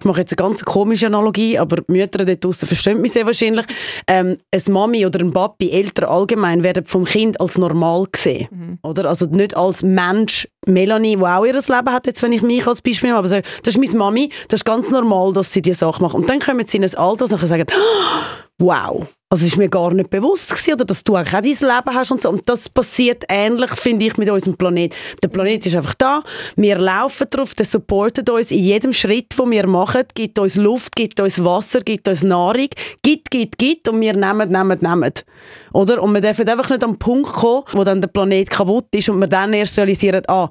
ich mache jetzt eine ganz komische Analogie, aber die Mütter dort draussen verstehen mich sehr wahrscheinlich, ähm, eine Mami oder ein Papi, Eltern allgemein, werden vom Kind als normal gesehen. Mhm. Oder? Also nicht als Mensch, Melanie, die auch ihr Leben hat, jetzt wenn ich mich als Beispiel nehme, aber sage, das ist meine Mami, das ist ganz normal, dass sie diese Sache macht. Und dann kommen sie in ein Alter und sagen, wow, also ist mir gar nicht bewusst gewesen, oder dass du auch dein Leben hast und so. Und das passiert ähnlich, finde ich, mit unserem Planet. Der Planet ist einfach da, wir laufen drauf, der supportet uns in jedem Schritt, den wir machen, gibt uns Luft, gibt uns Wasser, gibt uns Nahrung, gibt, gibt, gibt und wir nehmen, nehmen, nehmen. Oder? Und wir dürfen einfach nicht am Punkt kommen, wo dann der Planet kaputt ist und wir dann erst realisieren, ah,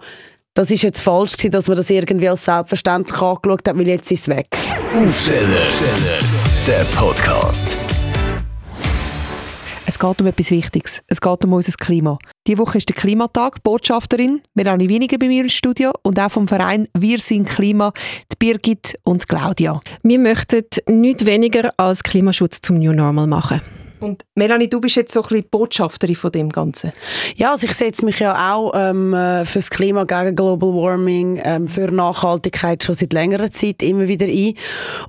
das ist jetzt falsch gewesen, dass man das irgendwie als selbstverständlich angeschaut hat, weil jetzt ist es weg. Aufsteller, der Podcast. Es geht um etwas Wichtiges. Es geht um unser Klima. Diese Woche ist der Klimatag. Botschafterin Melanie Winiger bei mir im Studio und auch vom Verein Wir sind Klima, die Birgit und Claudia. Wir möchten nichts weniger als Klimaschutz zum New Normal machen. Und Melanie, du bist jetzt so ein bisschen Botschafterin von dem Ganzen. Ja, also ich setze mich ja auch ähm, äh, für das Klima gegen Global Warming, ähm, für Nachhaltigkeit schon seit längerer Zeit immer wieder ein.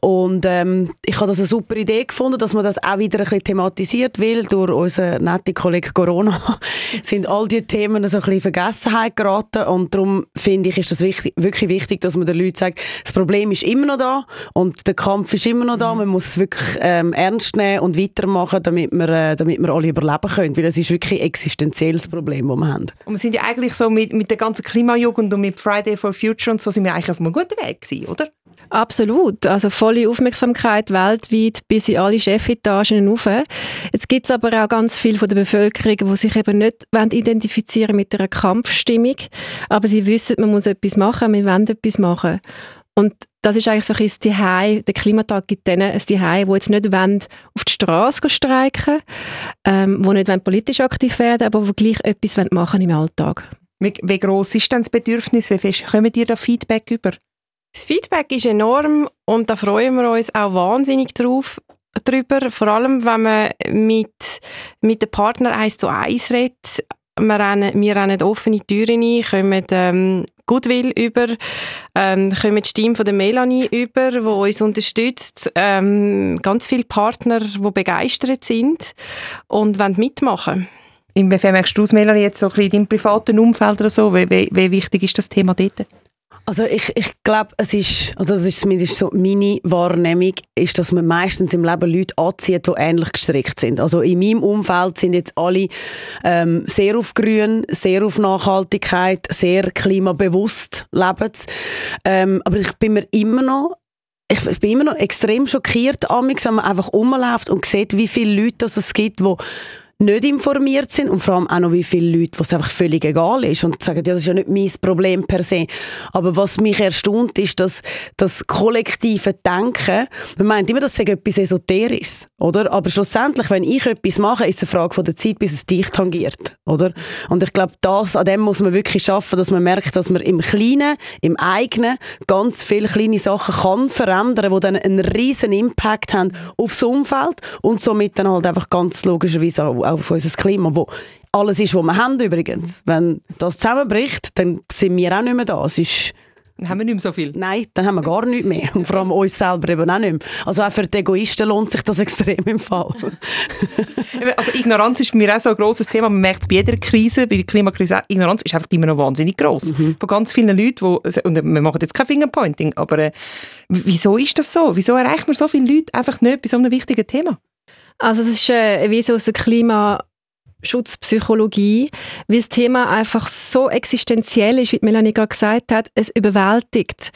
Und ähm, ich habe das eine super Idee gefunden, dass man das auch wieder ein bisschen thematisiert, weil durch unseren netten Kollegen Corona sind all diese Themen so ein bisschen in Vergessenheit geraten und darum finde ich, ist das wichtig, wirklich wichtig, dass man den Leuten sagt, das Problem ist immer noch da und der Kampf ist immer noch da, man muss es wirklich ähm, ernst nehmen und weitermachen, damit damit wir, äh, damit wir alle überleben können. Weil es ist wirklich ein existenzielles Problem, das wir haben. Und wir sind ja eigentlich so mit, mit der ganzen Klimajugend und mit Friday for Future und so sind wir eigentlich auf einem guten Weg gewesen, oder? Absolut. Also volle Aufmerksamkeit weltweit bis in alle Chefetagen rauf. Jetzt gibt es aber auch ganz viel von der Bevölkerung, die sich eben nicht identifizieren mit einer Kampfstimmung, aber sie wissen, man muss etwas machen, wir wollen etwas machen. Und das ist eigentlich so ein Zuhause, der Klimatag gibt denen ein Zuhause, die jetzt nicht wollen, auf die Straße streiken ähm, die nicht wollen, politisch aktiv werden aber die gleich etwas machen im Alltag. Wie, wie gross ist denn das Bedürfnis? Wie viel kommen dir da Feedback über? Das Feedback ist enorm und da freuen wir uns auch wahnsinnig drauf, drüber, vor allem wenn man mit, mit dem Partner eins zu eins redet. Wir rennen, wir rennen offene Türen ein, kommen ähm, Goodwill über, ähm, kommen die Stimme von der Melanie über, die uns unterstützt, ähm, ganz viele Partner, die begeistert sind und wollen mitmachen Inwiefern merkst du es, Melanie, jetzt so ein bisschen in deinem privaten Umfeld oder so? Wie, wie, wie wichtig ist das Thema dort? Also ich, ich glaube, es ist, also das ist zumindest so meine Wahrnehmung, ist, dass man meistens im Leben Leute anzieht, die ähnlich gestrickt sind. Also in meinem Umfeld sind jetzt alle ähm, sehr auf Grün, sehr auf Nachhaltigkeit, sehr klimabewusst leben. Ähm, aber ich bin mir immer noch ich, bin immer noch extrem schockiert, wenn man einfach rumläuft und sieht, wie viele Leute es gibt, die nicht informiert sind und vor allem auch noch wie viele Leute, wo es einfach völlig egal ist und sagen, ja, das ist ja nicht mein Problem per se. Aber was mich erstaunt, ist, dass das kollektive Denken, man meint immer, das sei etwas Esoterisches, oder? Aber schlussendlich, wenn ich etwas mache, ist es eine Frage von der Zeit, bis es dich tangiert, oder? Und ich glaube, das, an dem muss man wirklich schaffen, dass man merkt, dass man im Kleinen, im Eigenen ganz viele kleine Sachen kann verändern, die dann einen riesen Impact haben aufs Umfeld und somit dann halt einfach ganz logischerweise auch auf unser Klima, wo alles ist, was wir haben übrigens. Wenn das zusammenbricht, dann sind wir auch nicht mehr da. Es ist dann haben wir nicht mehr so viel. Nein, dann haben wir gar nichts mehr. Und vor allem uns selber eben auch nicht mehr. Also auch für die Egoisten lohnt sich das extrem im Fall. also Ignoranz ist mir auch so ein grosses Thema. Man merkt es bei jeder Krise, bei der Klimakrise, Ignoranz ist einfach immer noch wahnsinnig gross. Mhm. Von ganz vielen Leuten, wo, und wir machen jetzt kein Fingerpointing, aber äh, wieso ist das so? Wieso erreicht man so viele Leute einfach nicht bei so einem wichtigen Thema? Also es ist äh, wie so aus der Klimaschutzpsychologie, weil das Thema einfach so existenziell ist, wie Melanie gerade gesagt hat, es überwältigt.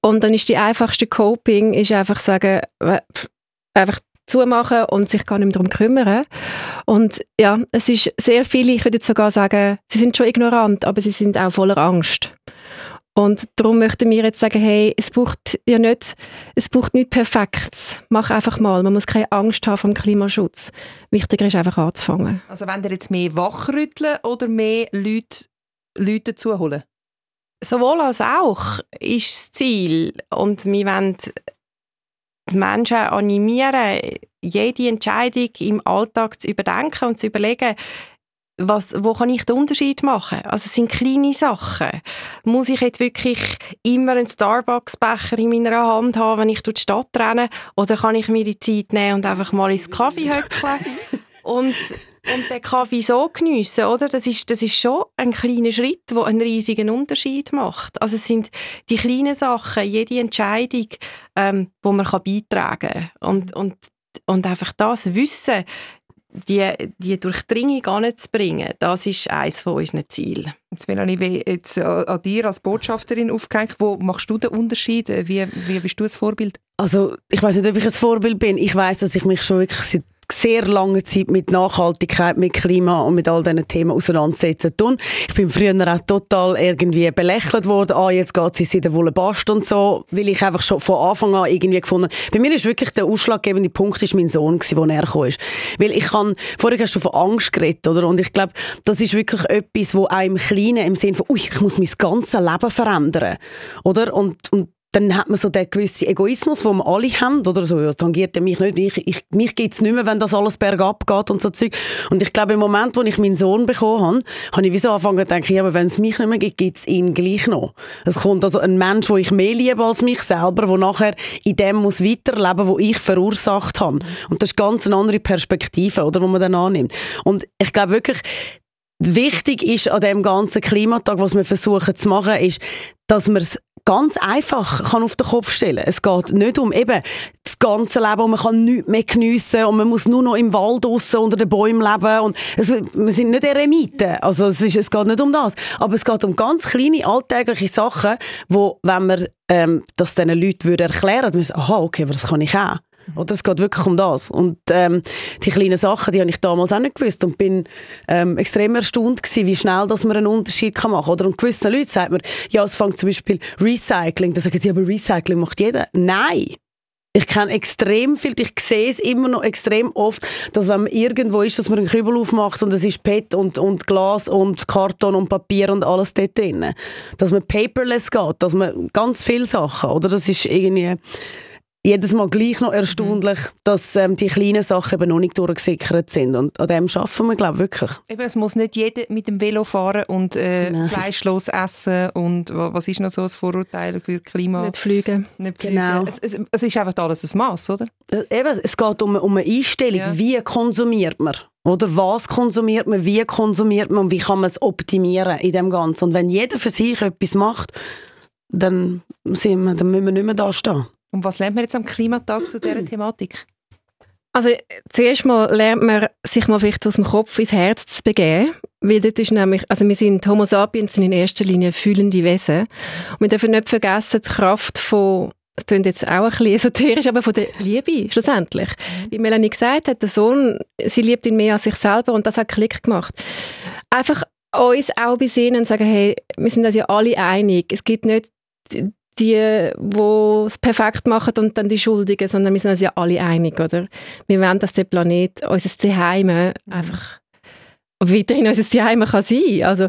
Und dann ist die einfachste Coping, ist einfach sagen, einfach zumachen und sich gar nicht mehr darum kümmern. Und ja, es ist sehr viele, ich würde sogar sagen, sie sind schon ignorant, aber sie sind auch voller Angst. Und darum möchten wir jetzt sagen, hey, es braucht ja nicht, es braucht nicht Perfektes. Mach einfach mal. Man muss keine Angst haben vom Klimaschutz. Wichtiger ist einfach anzufangen. Also wenn ihr jetzt mehr wachrütteln oder mehr Leute, Leute dazu holen? Sowohl als auch ist das Ziel. Und wir wollen die Menschen animieren, jede Entscheidung im Alltag zu überdenken und zu überlegen, was, wo kann ich den Unterschied machen? Also es sind kleine Sachen. Muss ich jetzt wirklich immer einen Starbucks-Becher in meiner Hand haben, wenn ich durch die Stadt renne? Oder kann ich mir die Zeit nehmen und einfach mal ins Kaffee höckeln und, und den Kaffee so geniessen, oder? Das ist, das ist schon ein kleiner Schritt, der einen riesigen Unterschied macht. Also es sind die kleinen Sachen, jede Entscheidung, ähm, wo man kann beitragen kann. Und, und, und einfach das Wissen, die, die Durchdringung anzubringen, das ist eines von unseren Zielen. Jetzt, Melanie, jetzt an dir als Botschafterin aufgehängt, wo machst du den Unterschied? Wie, wie bist du ein Vorbild? Also ich weiß nicht, ob ich ein Vorbild bin. Ich weiß, dass ich mich schon wirklich seit sehr lange Zeit mit Nachhaltigkeit, mit Klima und mit all diesen Themen auseinandersetzen tun. Ich bin früher auch total irgendwie belächelt worden. Ah, jetzt geht es in der Wolle Bast und so, weil ich einfach schon von Anfang an irgendwie gefunden Bei mir ist wirklich der ausschlaggebende Punkt ist mein Sohn gewesen, wo er kam. Weil ich kann, vorher hast du von Angst geredet, oder? Und ich glaube, das ist wirklich etwas, wo einem Kleinen im Sinne von, ui, ich muss mein ganzes Leben verändern, oder? Und, und dann hat man so den gewissen Egoismus, den wir alle haben, oder so, ja, tangiert ja mich nicht, ich, ich, mich gibt es nicht mehr, wenn das alles bergab geht und so Zeug. Und ich glaube, im Moment, wo ich meinen Sohn bekommen habe, habe ich wie so angefangen zu denken, ja, aber wenn es mich nicht mehr gibt, gibt es ihn gleich noch. Es kommt also ein Mensch, den ich mehr liebe als mich selber, der nachher in dem muss weiterleben, wo ich verursacht habe. Und das ist ganz eine andere Perspektive, oder, wo man dann annimmt. Und ich glaube wirklich, wichtig ist an dem ganzen Klimatag, was wir versuchen zu machen, ist, dass wir es ganz einfach kann auf den Kopf stellen. Es geht nicht um eben das ganze Leben und man kann nichts mehr geniessen und man muss nur noch im Wald draussen unter den Bäumen leben und es, wir sind nicht Eremiten, also es, ist, es geht nicht um das, aber es geht um ganz kleine alltägliche Sachen, wo, wenn man ähm, das diesen Leuten würde erklären würde, aha, okay, aber das kann ich auch. Oder es geht wirklich um das. Und ähm, die kleinen Sachen, die habe ich damals auch nicht gewusst und bin ähm, extrem erstaunt gewesen, wie schnell dass man einen Unterschied kann machen kann. Und gewissen Leuten sagt man, ja, es fängt zum Beispiel Recycling. Da sagen sie, aber Recycling macht jeder. Nein! Ich kenne extrem viel, ich sehe es immer noch extrem oft, dass wenn man irgendwo ist, dass man einen Kübel aufmacht und es ist PET und, und Glas und Karton und Papier und alles dort drin. Dass man paperless geht, dass man ganz viele Sachen, oder? Das ist irgendwie jedes Mal gleich noch erstaunlich, mhm. dass ähm, die kleinen Sachen eben noch nicht durchgesickert sind. Und an dem schaffen wir, glaube ich, wirklich. Eben, es muss nicht jeder mit dem Velo fahren und äh, fleischlos essen. Und was ist noch so ein Vorurteil für Klima? Nicht fliegen. Nicht fliegen. Genau. Es, es, es, ist einfach alles ein Maß, oder? Äh, eben, es geht um, um eine Einstellung. Ja. Wie konsumiert man? Oder was konsumiert man, wie konsumiert man und wie kann man es optimieren in dem Ganzen. Und wenn jeder für sich etwas macht, dann, sind wir, dann müssen wir nicht mehr da stehen. Und was lernt man jetzt am Klimatag zu dieser Thematik? Also zuerst mal lernt man, sich mal vielleicht aus dem Kopf ins Herz zu begeben, weil das ist nämlich, also wir sind Homo sapiens sind in erster Linie fühlende Wesen und wir dürfen nicht vergessen, die Kraft von das klingt jetzt auch ein bisschen esoterisch, aber von der Liebe schlussendlich. Mhm. Wie Melanie gesagt hat, der Sohn, sie liebt ihn mehr als sich selber und das hat Klick gemacht. Einfach uns auch besinnen und sagen, hey, wir sind uns ja alle einig. Es gibt nicht die, die es perfekt machen und dann die Schuldigen, sondern wir sind uns ja alle einig, oder? Wir wollen, dass der Planet, unser Zuhause, einfach weiterhin unser Zuhause kann sein. Also,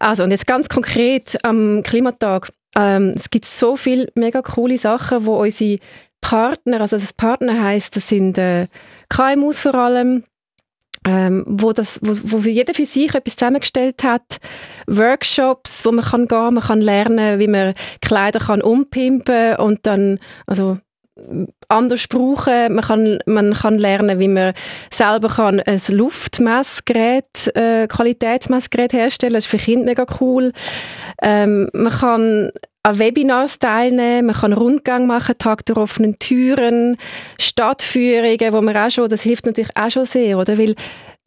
also, und jetzt ganz konkret am Klimatag, ähm, es gibt so viele mega coole Sachen, wo unsere Partner, also das Partner heißt, das sind äh, KMUs vor allem, ähm, wo, das, wo, wo jeder für sich etwas zusammengestellt hat. Workshops, wo man kann gehen, man kann lernen, wie man Kleider kann umpimpen und dann also anders brauchen. Man kann, man kann lernen, wie man selber kann ein Luftmessgerät, äh, Qualitätsmessgerät herstellen. Das ist für Kinder mega cool. Ähm, man kann an Webinars teilnehmen, man kann Rundgang machen, Tag der offenen Türen, Stadtführungen, wo man auch schon, das hilft natürlich auch schon sehr, oder? Weil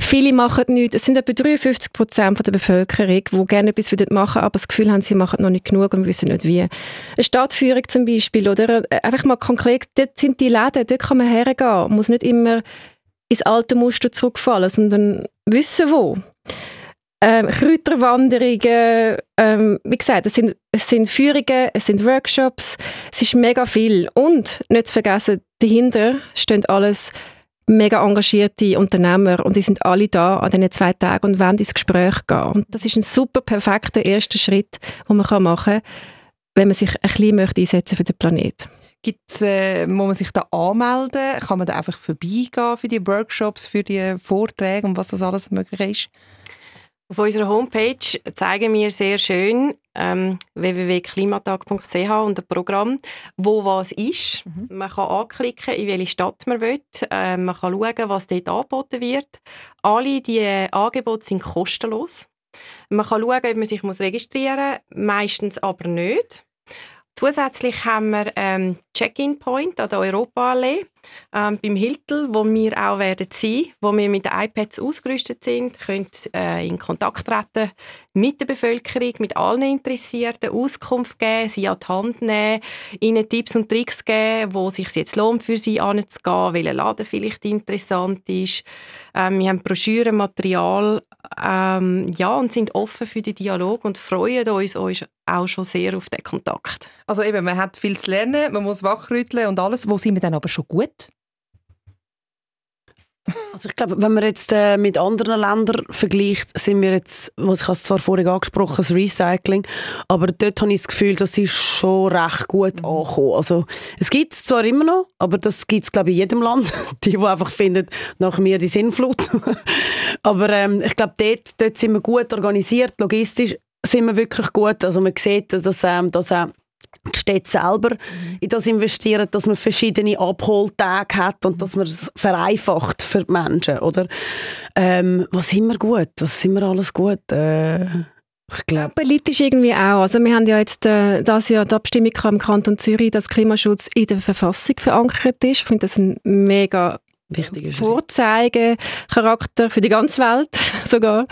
viele machen nichts, es sind etwa 53 Prozent der Bevölkerung, die gerne etwas machen, aber das Gefühl haben, sie machen noch nicht genug und wissen nicht wie. Eine Stadtführung zum Beispiel, oder? Einfach mal konkret, dort sind die Läden, dort kann man hergehen, man muss nicht immer ins alte Muster zurückfallen, sondern wissen, wo ähm, Kräuterwanderungen, ähm, wie gesagt, es sind, es sind Führungen, es sind Workshops, es ist mega viel. Und nicht zu vergessen, dahinter stehen alles mega engagierte Unternehmer und die sind alle da an diesen zwei Tagen und wollen ins Gespräch gehen. Und das ist ein super perfekter erster Schritt, den man machen kann, wenn man sich ein bisschen möchte einsetzen für den Planeten. Gibt's, äh, muss man sich da anmelden? Kann man da einfach vorbeigehen für die Workshops, für die Vorträge und was das alles möglich ist? Auf unserer Homepage zeigen wir sehr schön ähm, www.klimatag.ch und ein Programm, wo was ist. Mhm. Man kann anklicken, in welche Stadt man will. Äh, man kann schauen, was dort angeboten wird. Alle diese Angebote sind kostenlos. Man kann schauen, ob man sich registrieren muss, meistens aber nicht. Zusätzlich haben wir ähm, Check-in-Point an der Europaallee ähm, beim Hiltel, wo wir auch werden sein, wo wir mit den iPads ausgerüstet sind, können äh, in Kontakt treten mit der Bevölkerung, mit allen Interessierten, Auskunft geben, sie an die Hand nehmen, ihnen Tipps und Tricks geben, wo sich jetzt lohnt für sie anzugehen, welcher Laden vielleicht interessant ist. Ähm, wir haben Broschüren, Material ähm, ja, und sind offen für den Dialog und freuen uns, uns auch schon sehr auf den Kontakt. Also eben, man hat viel zu lernen, man muss wachrütteln und alles. Wo sind wir dann aber schon gut? Also ich glaube, wenn man jetzt äh, mit anderen Ländern vergleicht, sind wir jetzt, was ich habe zwar vorhin angesprochen, das Recycling, aber dort habe ich das Gefühl, das ist schon recht gut mhm. angekommen. Also es gibt es zwar immer noch, aber das gibt es glaube ich in jedem Land, die, die einfach finden, nach mir die Sinnflut. aber ähm, ich glaube, dort, dort sind wir gut organisiert, logistisch sind wir wirklich gut. Also man sieht, dass, ähm, dass äh, die Städte selber mhm. in das investieren, dass man verschiedene Abholtage hat und dass man es vereinfacht für die Menschen, oder? Ähm, was sind wir gut? Was sind wir alles gut? Äh, ich glaube. Politisch irgendwie auch. Also wir haben ja jetzt äh, das Jahr die Abstimmung im Kanton Zürich, dass Klimaschutz in der Verfassung verankert ist. Ich finde das ein mega Vorzeigecharakter für die ganze Welt sogar.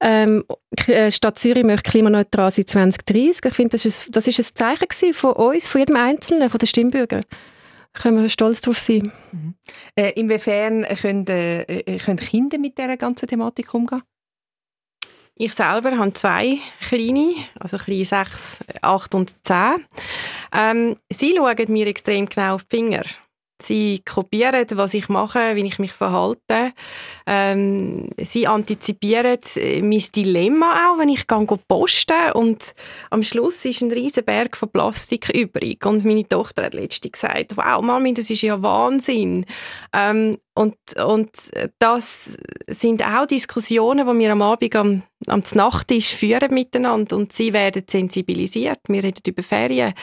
Ähm, äh, Stadt Zürich möchte klimaneutral sein 2030. Ich finde, das ist, das ist ein Zeichen von uns, von jedem Einzelnen, von den Stimmbürgern. Da können wir stolz darauf sein. Mhm. Äh, inwiefern können, äh, können Kinder mit dieser ganzen Thematik umgehen? Ich selber habe zwei kleine, also kleine sechs, acht und zehn. Ähm, sie schauen mir extrem genau auf die Finger. Sie kopieren, was ich mache, wie ich mich verhalte. Ähm, sie antizipieren mein Dilemma auch, wenn ich posten und am Schluss ist ein riesen Berg von Plastik übrig. Und meine Tochter hat letztens gesagt, wow, Mami, das ist ja Wahnsinn. Ähm, und, und das sind auch Diskussionen, die wir am Abend am, am Nachttisch führen miteinander und sie werden sensibilisiert. Wir reden über Ferien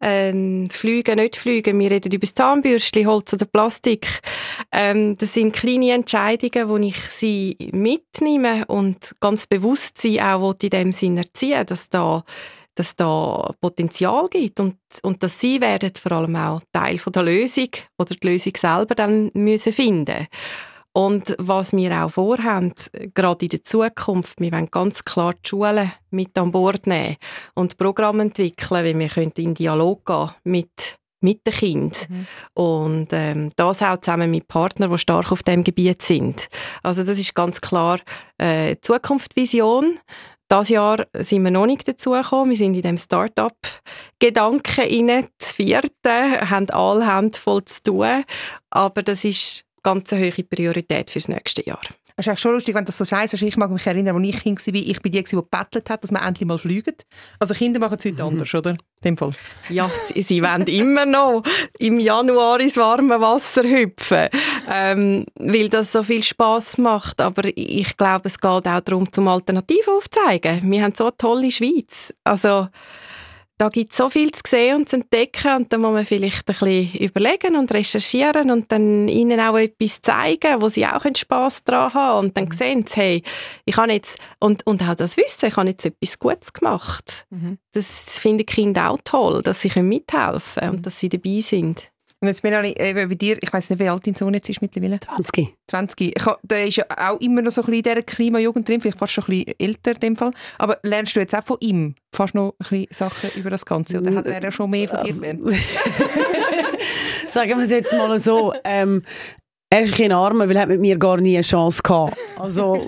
ähm, Flüge, nicht Flüge. Wir reden über das Zahnbürstchen, Holz oder Plastik. Ähm, das sind kleine Entscheidungen, wo ich sie mitnehme und ganz bewusst sie auch in dem Sinn erziehen, dass da dass da Potenzial gibt und, und dass sie werden vor allem auch Teil von der Lösung oder die Lösung selber dann müssen finden und was wir auch vorhaben, gerade in der Zukunft, wir wollen ganz klar die Schulen mit an Bord nehmen und Programme entwickeln, wie wir können in Dialog gehen mit mit den Kindern. Mhm. Und ähm, das auch zusammen mit Partnern, die stark auf dem Gebiet sind. Also das ist ganz klar äh, Zukunftsvision. Das Jahr sind wir noch nicht dazu gekommen. Wir sind in dem Start-up-Gedanken inne. Das vierte haben alle Hände voll zu tun. Aber das ist ganz eine hohe Priorität fürs nächste Jahr. Es ist eigentlich schon lustig, wenn das so scheiße also Ich mag mich erinnern, als ich Kind war, ich bin die, die gebettelt hat, dass man endlich mal fliegt. Also Kinder machen es heute mhm. anders, oder? In dem Fall. Ja, sie, sie wollen immer noch im Januar ins warme Wasser hüpfen, ähm, weil das so viel Spaß macht. Aber ich glaube, es geht auch darum, zum Alternativen aufzuzeigen. Wir haben so eine tolle Schweiz. Also da gibt es so viel zu sehen und zu entdecken und da muss man vielleicht ein bisschen überlegen und recherchieren und dann ihnen auch etwas zeigen, wo sie auch Spass daran haben und dann mhm. sehen sie, hey, ich habe jetzt, und, und auch das Wissen, ich habe jetzt etwas Gutes gemacht. Mhm. Das finden Kinder auch toll, dass sie mithelfen können und mhm. dass sie dabei sind. Und jetzt Melanie, eben bei dir, ich weiß nicht, wie alt dein Sohn jetzt ist mittlerweile? 20. 20. Ich, der ist ja auch immer noch so ein bisschen in dieser Klimajugend drin, vielleicht fast schon ein bisschen älter in dem Fall. Aber lernst du jetzt auch von ihm fast noch ein bisschen Sachen über das Ganze? Oder hat er ja schon mehr von dir gelernt? Sagen wir es jetzt mal so. Ähm, er ist kein Armer, weil er mit mir gar nie eine Chance gehabt. Also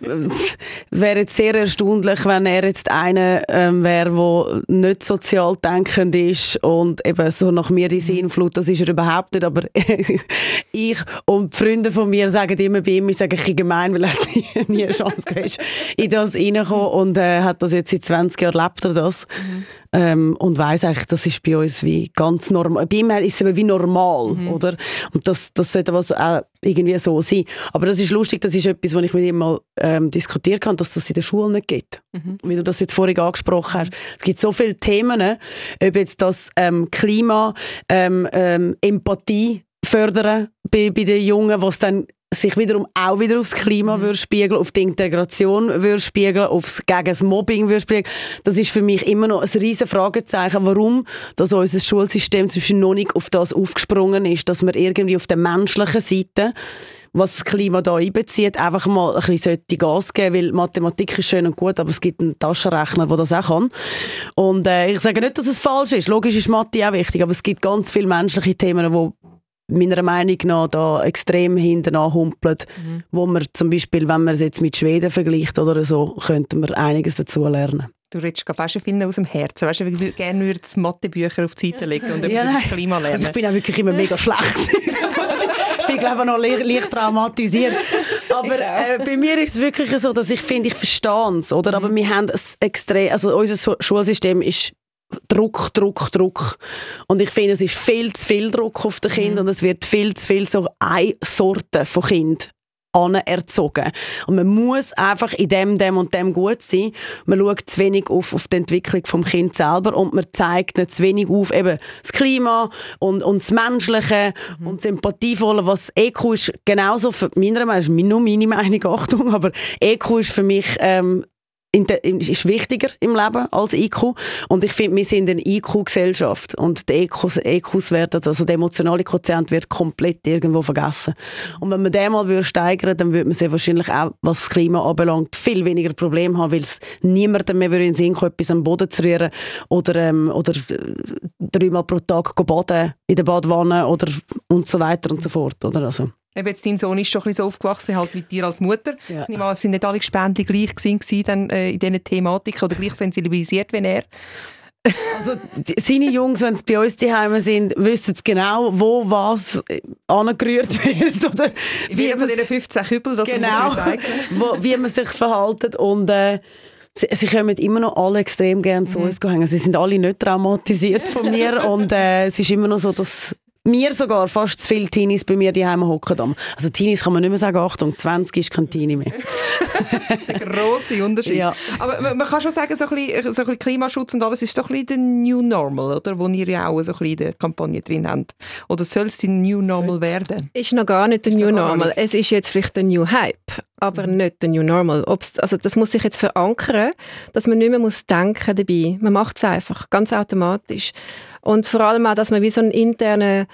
es wäre jetzt sehr erstaunlich, wenn er jetzt einer ähm, wäre, der nicht sozial denkend ist und eben so nach mir die Sinnflut, das ist er überhaupt nicht. Aber ich und die Freunde von mir sagen immer bei ihm, ich sage ich gemein, weil er nie, nie eine Chance gehabt in das reinkommen und äh, hat das jetzt seit 20 Jahren lebt er das. Mhm. Ähm, und weiß eigentlich, das ist bei uns wie ganz normal. Bei ihm ist es eben wie normal, mhm. oder? Und das, das sollte was auch irgendwie so sein. Aber das ist lustig, das ist etwas, was ich mit ihm mal ähm, diskutiert habe, dass das in der Schule nicht gibt. Mhm. Wie du das jetzt vorhin angesprochen hast. Es gibt so viele Themen, ne? ob jetzt das ähm, Klima, ähm, ähm, Empathie fördern bei, bei den Jungen, was dann sich wiederum auch wieder aufs Klima mhm. würde spiegeln, auf die Integration würde spiegeln, aufs gegen das Mobbing würde spiegeln. Das ist für mich immer noch ein riesen Fragezeichen, warum dass unser Schulsystem zwischen noch nicht auf das aufgesprungen ist, dass man irgendwie auf der menschlichen Seite was das Klima da einbezieht, einfach mal ein bisschen Gas geben, weil Mathematik ist schön und gut, aber es gibt einen Taschenrechner, der das auch kann. Und äh, ich sage nicht, dass es falsch ist. Logisch ist Mathe auch wichtig, aber es gibt ganz viele menschliche Themen, die meiner Meinung nach da extrem hinten anhumpelt, mhm. wo man zum Beispiel, wenn man es jetzt mit Schweden vergleicht oder so, könnte man einiges dazu lernen. Du redest gerade fast viel aus dem Herzen. Weißt du, ich gerne würde Mathebücher auf die Seite legen und etwas ja, über das Klima lernen. Also ich bin auch wirklich immer mega schlecht. ich bin glaube ich noch leicht traumatisiert. Aber äh, bei mir ist es wirklich so, dass ich finde, ich verstehe es. Oder? Aber mhm. wir haben es extrem, also unser Schulsystem ist Druck, Druck, Druck. Und ich finde, es ist viel zu viel Druck auf den Kind mhm. und es wird viel zu viel so eine Sorte von Kind anerzogen. Und man muss einfach in dem, dem und dem gut sein. Man schaut zu wenig auf, auf die Entwicklung des Kind selber und man zeigt nicht zu wenig auf eben das Klima und, und das Menschliche mhm. und das Empathievolle, was EQ ist genauso für meiner Meinung, nur meine Meinung, Achtung, aber EQ ist für mich ähm, ist wichtiger im Leben als IQ. Und ich finde, wir sind eine IQ-Gesellschaft. Und der EQs, EQs werden, also der emotionale Quotient wird komplett irgendwo vergessen. Und wenn man den mal würde steigern dann würde man sehr wahrscheinlich auch, was das Klima anbelangt, viel weniger Probleme haben, weil es niemandem mehr in den Sinn kommt, etwas am Boden zu rühren oder, ähm, oder äh, dreimal pro Tag baden in der Badwanne oder und so weiter und so fort. Oder? Also. Eben jetzt, dein Sohn ist schon ein bisschen so aufgewachsen, halt mit dir als Mutter. Ja. Ich nehme an, es sind nicht alle Gespendli gleich gewesen, dann, äh, in diesen Thematiken oder gleich sensibilisiert wie er. Also seine Jungs, wenn sie bei uns daheim sind, wissen genau, wo was äh, angerührt wird. Oder wie von diesen 15 Kübel, das genau, muss sagen. Wo, wie man sich verhält. Und äh, sie, sie kommen immer noch alle extrem gerne zu mhm. uns hängen. Sie sind alle nicht traumatisiert von mir. und äh, es ist immer noch so, dass mir sogar fast zu viele Teenies bei mir daheim hocken. Also Teenies kann man nicht mehr sagen, Achtung, 20 ist kein Teenie mehr. der grosse Unterschied. Ja. Aber man kann schon sagen, so ein, bisschen, so ein bisschen Klimaschutz und alles ist doch ein bisschen der New Normal, oder? Wo ihr ja auch so ein bisschen in der Kampagne drin habt. Oder soll es die New Normal werden? Ist noch gar nicht der New Normal. Es ist jetzt vielleicht der New Hype, aber mhm. nicht der New Normal. Ob's, also das muss sich jetzt verankern, dass man nicht mehr muss denken dabei. Man macht es einfach, ganz automatisch. Und vor allem auch, dass man wie so einen internen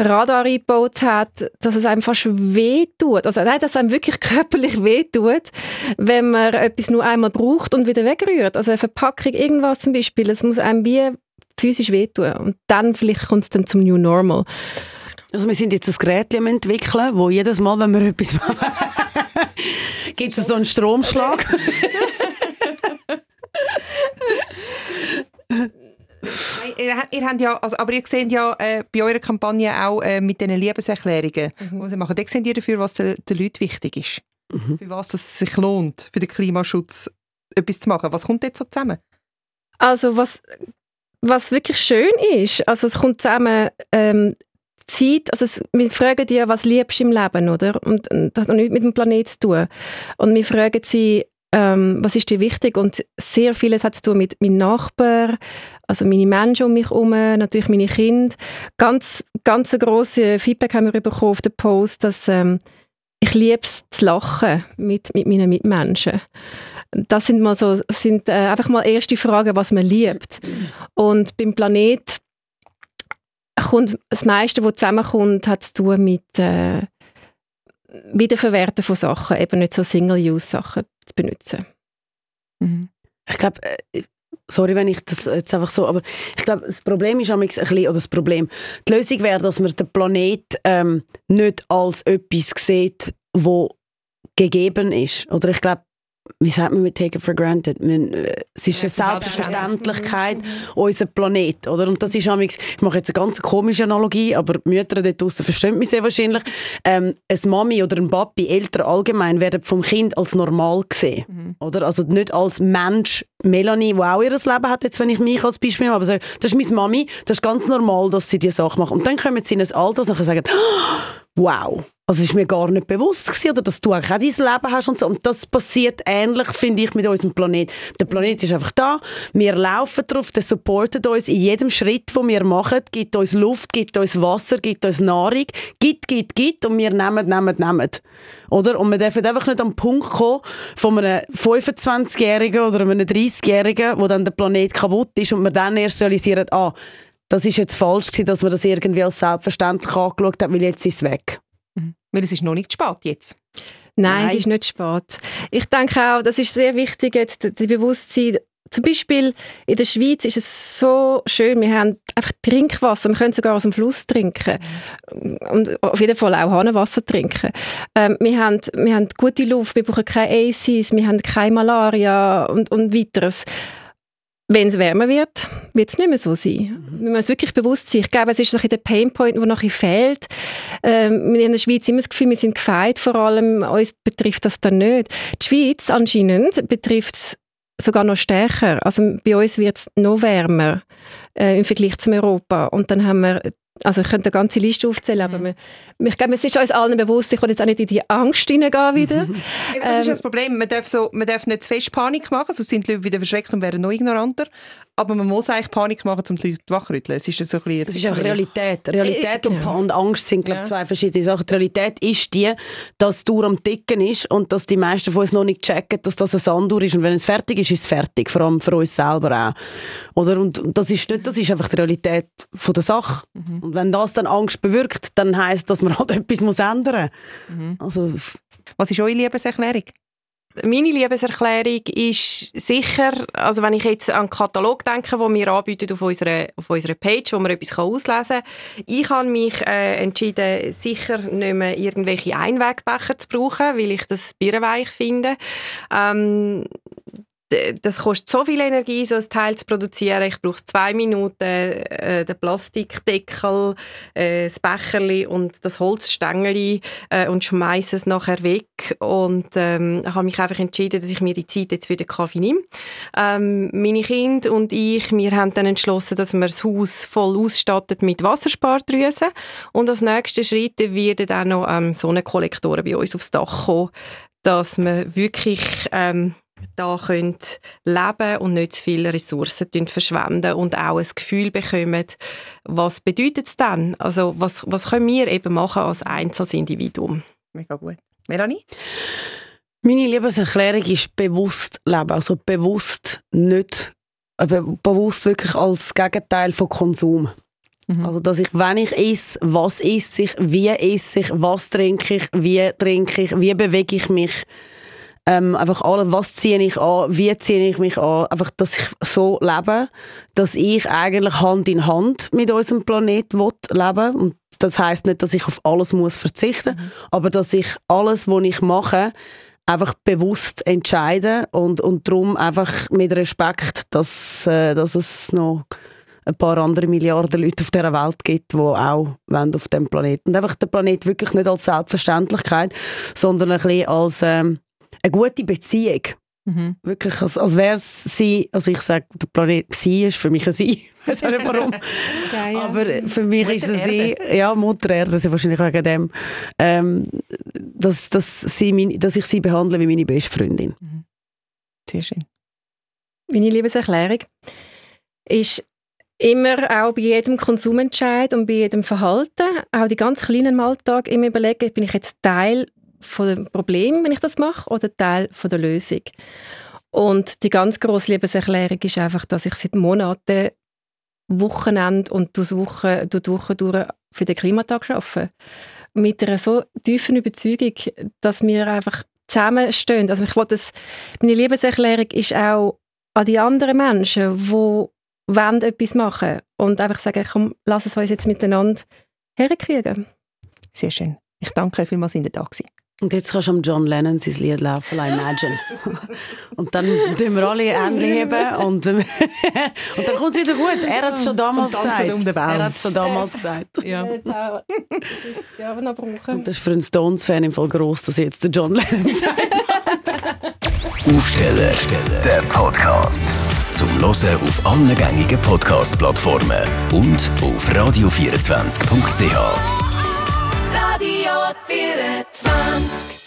Radar eingebaut hat, dass es einem fast weh tut. Also nein, dass es einem wirklich körperlich weh tut, wenn man etwas nur einmal braucht und wieder wegrührt. Also eine Verpackung, irgendwas zum Beispiel, es muss einem wie physisch wehtun. Und dann vielleicht kommt es dann zum New Normal. Also wir sind jetzt ein Gerät am entwickeln, wo jedes Mal, wenn wir etwas machen, gibt es so einen Stromschlag. ihr, ihr habt ja, also, aber ihr seht ja äh, bei eurer Kampagne auch äh, mit diesen Liebeserklärungen, mhm. die sie machen, da seht ihr dafür, was den, den Leuten wichtig ist. Mhm. Für was es sich lohnt, für den Klimaschutz etwas zu machen. Was kommt jetzt so zusammen? Also was, was wirklich schön ist, also es kommt zusammen ähm, Zeit, also es, wir fragen die, was liebst du im Leben, oder? Und, und das hat nichts mit dem Planeten zu tun. Und wir fragen sie, ähm, was ist dir wichtig? Und sehr vieles hat zu tun mit meinem Nachbar, also meine Menschen um mich herum, natürlich meine Kinder. Ganz, ganz ein grosses Feedback haben wir bekommen auf den Post, dass ähm, ich liebe es zu lachen mit, mit meinen Mitmenschen. Das sind mal so, sind äh, einfach mal erste Fragen, was man liebt. Und beim Planet kommt das meiste, was zusammenkommt, hat zu tun mit äh, Wiederverwerten von Sachen, eben nicht so Single-Use-Sachen zu benutzen. Mhm. Ich glaube, äh, sorry, wenn ich das jetzt einfach so, aber ich glaube, das Problem ist ein bisschen, oder das Problem, die Lösung wäre, dass man den Planet ähm, nicht als etwas sieht, wo gegeben ist. Oder ich glaube, wie sagt man, wir take it for granted. Man, äh, es ist eine Selbstverständlichkeit, mhm. unser Planet. Oder? Und das ist ich mache jetzt eine ganz komische Analogie, aber die Mütter dort draußen verstehen mich sehr wahrscheinlich. Ähm, eine Mami oder ein Papi, Eltern allgemein, werden vom Kind als normal gesehen. Mhm. Oder? Also nicht als Mensch, Melanie, die auch ihr Leben hat, jetzt, wenn ich mich als Beispiel nehme, aber sagen, das ist meine Mami, das ist ganz normal, dass sie diese Sache macht. Und dann kommen sie in ein Alter und sagen, wow, Also ist mir gar nicht bewusst gewesen, oder dass du auch dein Leben hast und so. Und das passiert ähnlich, finde ich, mit unserem Planet. Der Planet ist einfach da, wir laufen drauf, der supportet uns in jedem Schritt, den wir machen, gibt uns Luft, gibt uns Wasser, gibt uns Nahrung, gibt, gibt, gibt und wir nehmen, nehmen, nehmen. Oder? Und wir dürfen einfach nicht am Punkt kommen von einem 25-Jährigen oder einem 30-Jährigen, wo dann der Planet kaputt ist und wir dann erst realisieren, ah, das ist jetzt falsch gewesen, dass man das irgendwie als selbstverständlich angeschaut hat, weil jetzt ist es weg. Weil es ist noch nicht spät jetzt. Nein, Nein, es ist nicht spät. Ich denke auch, das ist sehr wichtig, jetzt, das Bewusstsein. Zum Beispiel in der Schweiz ist es so schön, wir haben einfach Trinkwasser, wir können sogar aus dem Fluss trinken und auf jeden Fall auch Hahnenwasser trinken. Ähm, wir, haben, wir haben gute Luft, wir brauchen keine ACs, wir haben keine Malaria und, und weiteres. Wenn es wärmer wird, wird es nicht mehr so sein. Mhm. Wir müssen wirklich bewusst sein. Ich glaube, es ist so der Painpoint, der nachher fehlt. Ähm, wir in der Schweiz immer das Gefühl, wir sind gefeit, vor allem uns betrifft das dann nicht. Die Schweiz anscheinend betrifft es sogar noch stärker. Also bei uns wird es noch wärmer äh, im Vergleich zu Europa. Und dann haben wir also ich könnte eine ganze Liste aufzählen, aber mhm. wir, ich glaube, es ist uns allen bewusst, ich will jetzt auch nicht in die Angst hineingehen wieder. Mhm. Das ähm, ist das Problem, man darf, so, man darf nicht zu fest Panik machen, sonst sind die Leute wieder verschreckt und werden noch ignoranter. Aber man muss eigentlich Panik machen, um die Leute wachrütteln. Es ist so ein bisschen, das ist einfach Realität. Realität und, genau. und Angst sind glaube ja. zwei verschiedene Sachen. Die Realität ist die, dass die Uhr am Ticken ist und dass die meisten von uns noch nicht checken, dass das eine Sanduhr ist. Und wenn es fertig ist, ist es fertig. Vor allem für uns selber auch. Oder? Und das ist, nicht, das ist einfach die Realität von der Sache. Mhm. Und wenn das dann Angst bewirkt, dann heisst das, dass man halt etwas muss ändern muss. Mhm. Also, Was ist eure Liebeserklärung? Meine Liebeserklärung ist sicher, also wenn ich jetzt an den Katalog denke, den wir anbieten auf unserer, auf unserer Page, wo man etwas auslesen kann. Ich habe mich äh, entschieden, sicher nicht mehr irgendwelche Einwegbecher zu brauchen, weil ich das birrenweich finde. Ähm, das kostet so viel Energie, so ein Teil zu produzieren. Ich brauche zwei Minuten, äh, den Plastikdeckel, äh, das Becherli und das Holzstängeli äh, und schmeiße es nachher weg. Und ähm, habe mich einfach entschieden, dass ich mir die Zeit jetzt für den Kaffee nehme. Ähm, meine Kinder und ich, wir haben dann entschlossen, dass wir das Haus voll ausstattet mit Wasserspardrüsen. Und als nächster Schritt werden dann noch ähm, Sonnenkollektoren bei uns aufs Dach kommen, dass man wirklich ähm, da können leben und nicht zu viele Ressourcen verschwenden und auch ein Gefühl bekommen, was bedeutet es dann? Also was, was können wir eben machen als Einzelindividuum? Mega gut. Melanie? Meine Liebeserklärung ist bewusst leben, also bewusst nicht, bewusst wirklich als Gegenteil von Konsum. Mhm. Also, dass ich, wenn ich esse, was esse ich, wie esse ich, was trinke ich, wie trinke ich, wie bewege ich mich, ähm, einfach alles, was ziehe ich an, wie ziehe ich mich an, einfach, dass ich so lebe, dass ich eigentlich Hand in Hand mit unserem Planet leben und das heißt nicht, dass ich auf alles muss verzichten, mhm. aber dass ich alles, was ich mache, einfach bewusst entscheide und, und darum einfach mit Respekt, dass, äh, dass es noch ein paar andere Milliarden Leute auf dieser Welt gibt, die auch wollen auf dem Planeten. Und einfach der Planet wirklich nicht als Selbstverständlichkeit, sondern ein bisschen als ähm, eine gute Beziehung. Mhm. Wirklich, als, als wäre es sie, also ich sage, der Planet sie ist für mich ein sie. Ich weiß nicht warum. okay, ja. Aber für mich Mutter ist es sie, ja, Mutter Erde, das ist wahrscheinlich wegen dem, ähm, dass, dass, sie mein, dass ich sie behandle wie meine beste Freundin. Mhm. Sehr schön. Meine Liebeserklärung ist immer auch bei jedem Konsumentscheid und bei jedem Verhalten, auch die ganz kleinen im Alltag, immer überlegen, bin ich jetzt Teil von dem Problem, wenn ich das mache, oder Teil von der Lösung. Und die ganz grosse Liebeserklärung ist einfach, dass ich seit Monaten Wochenende und durch Woche, durch Woche durch für den Klimatag arbeite. Mit einer so tiefen Überzeugung, dass wir einfach zusammenstehen. Also ich das, meine Liebeserklärung ist auch an die anderen Menschen, die wollen etwas machen und einfach sagen, komm, lass es uns jetzt miteinander herkriegen. Sehr schön. Ich danke vielmals, dass ihr da gewesen. Und jetzt kannst du am John Lennon sein Lied laufen, like Imagine. und dann tun wir alle Hände heben und, und dann kommt es wieder gut. Er hat es schon damals gesagt. Um er hat es schon damals gesagt. Ja. und das ist für einen Stones-Fan im Fall gross, dass jetzt der John Lennon sagt. Aufsteller, der Podcast. Zum Hören auf allen gängigen Podcast-Plattformen und auf radio24.ch. Radio 24.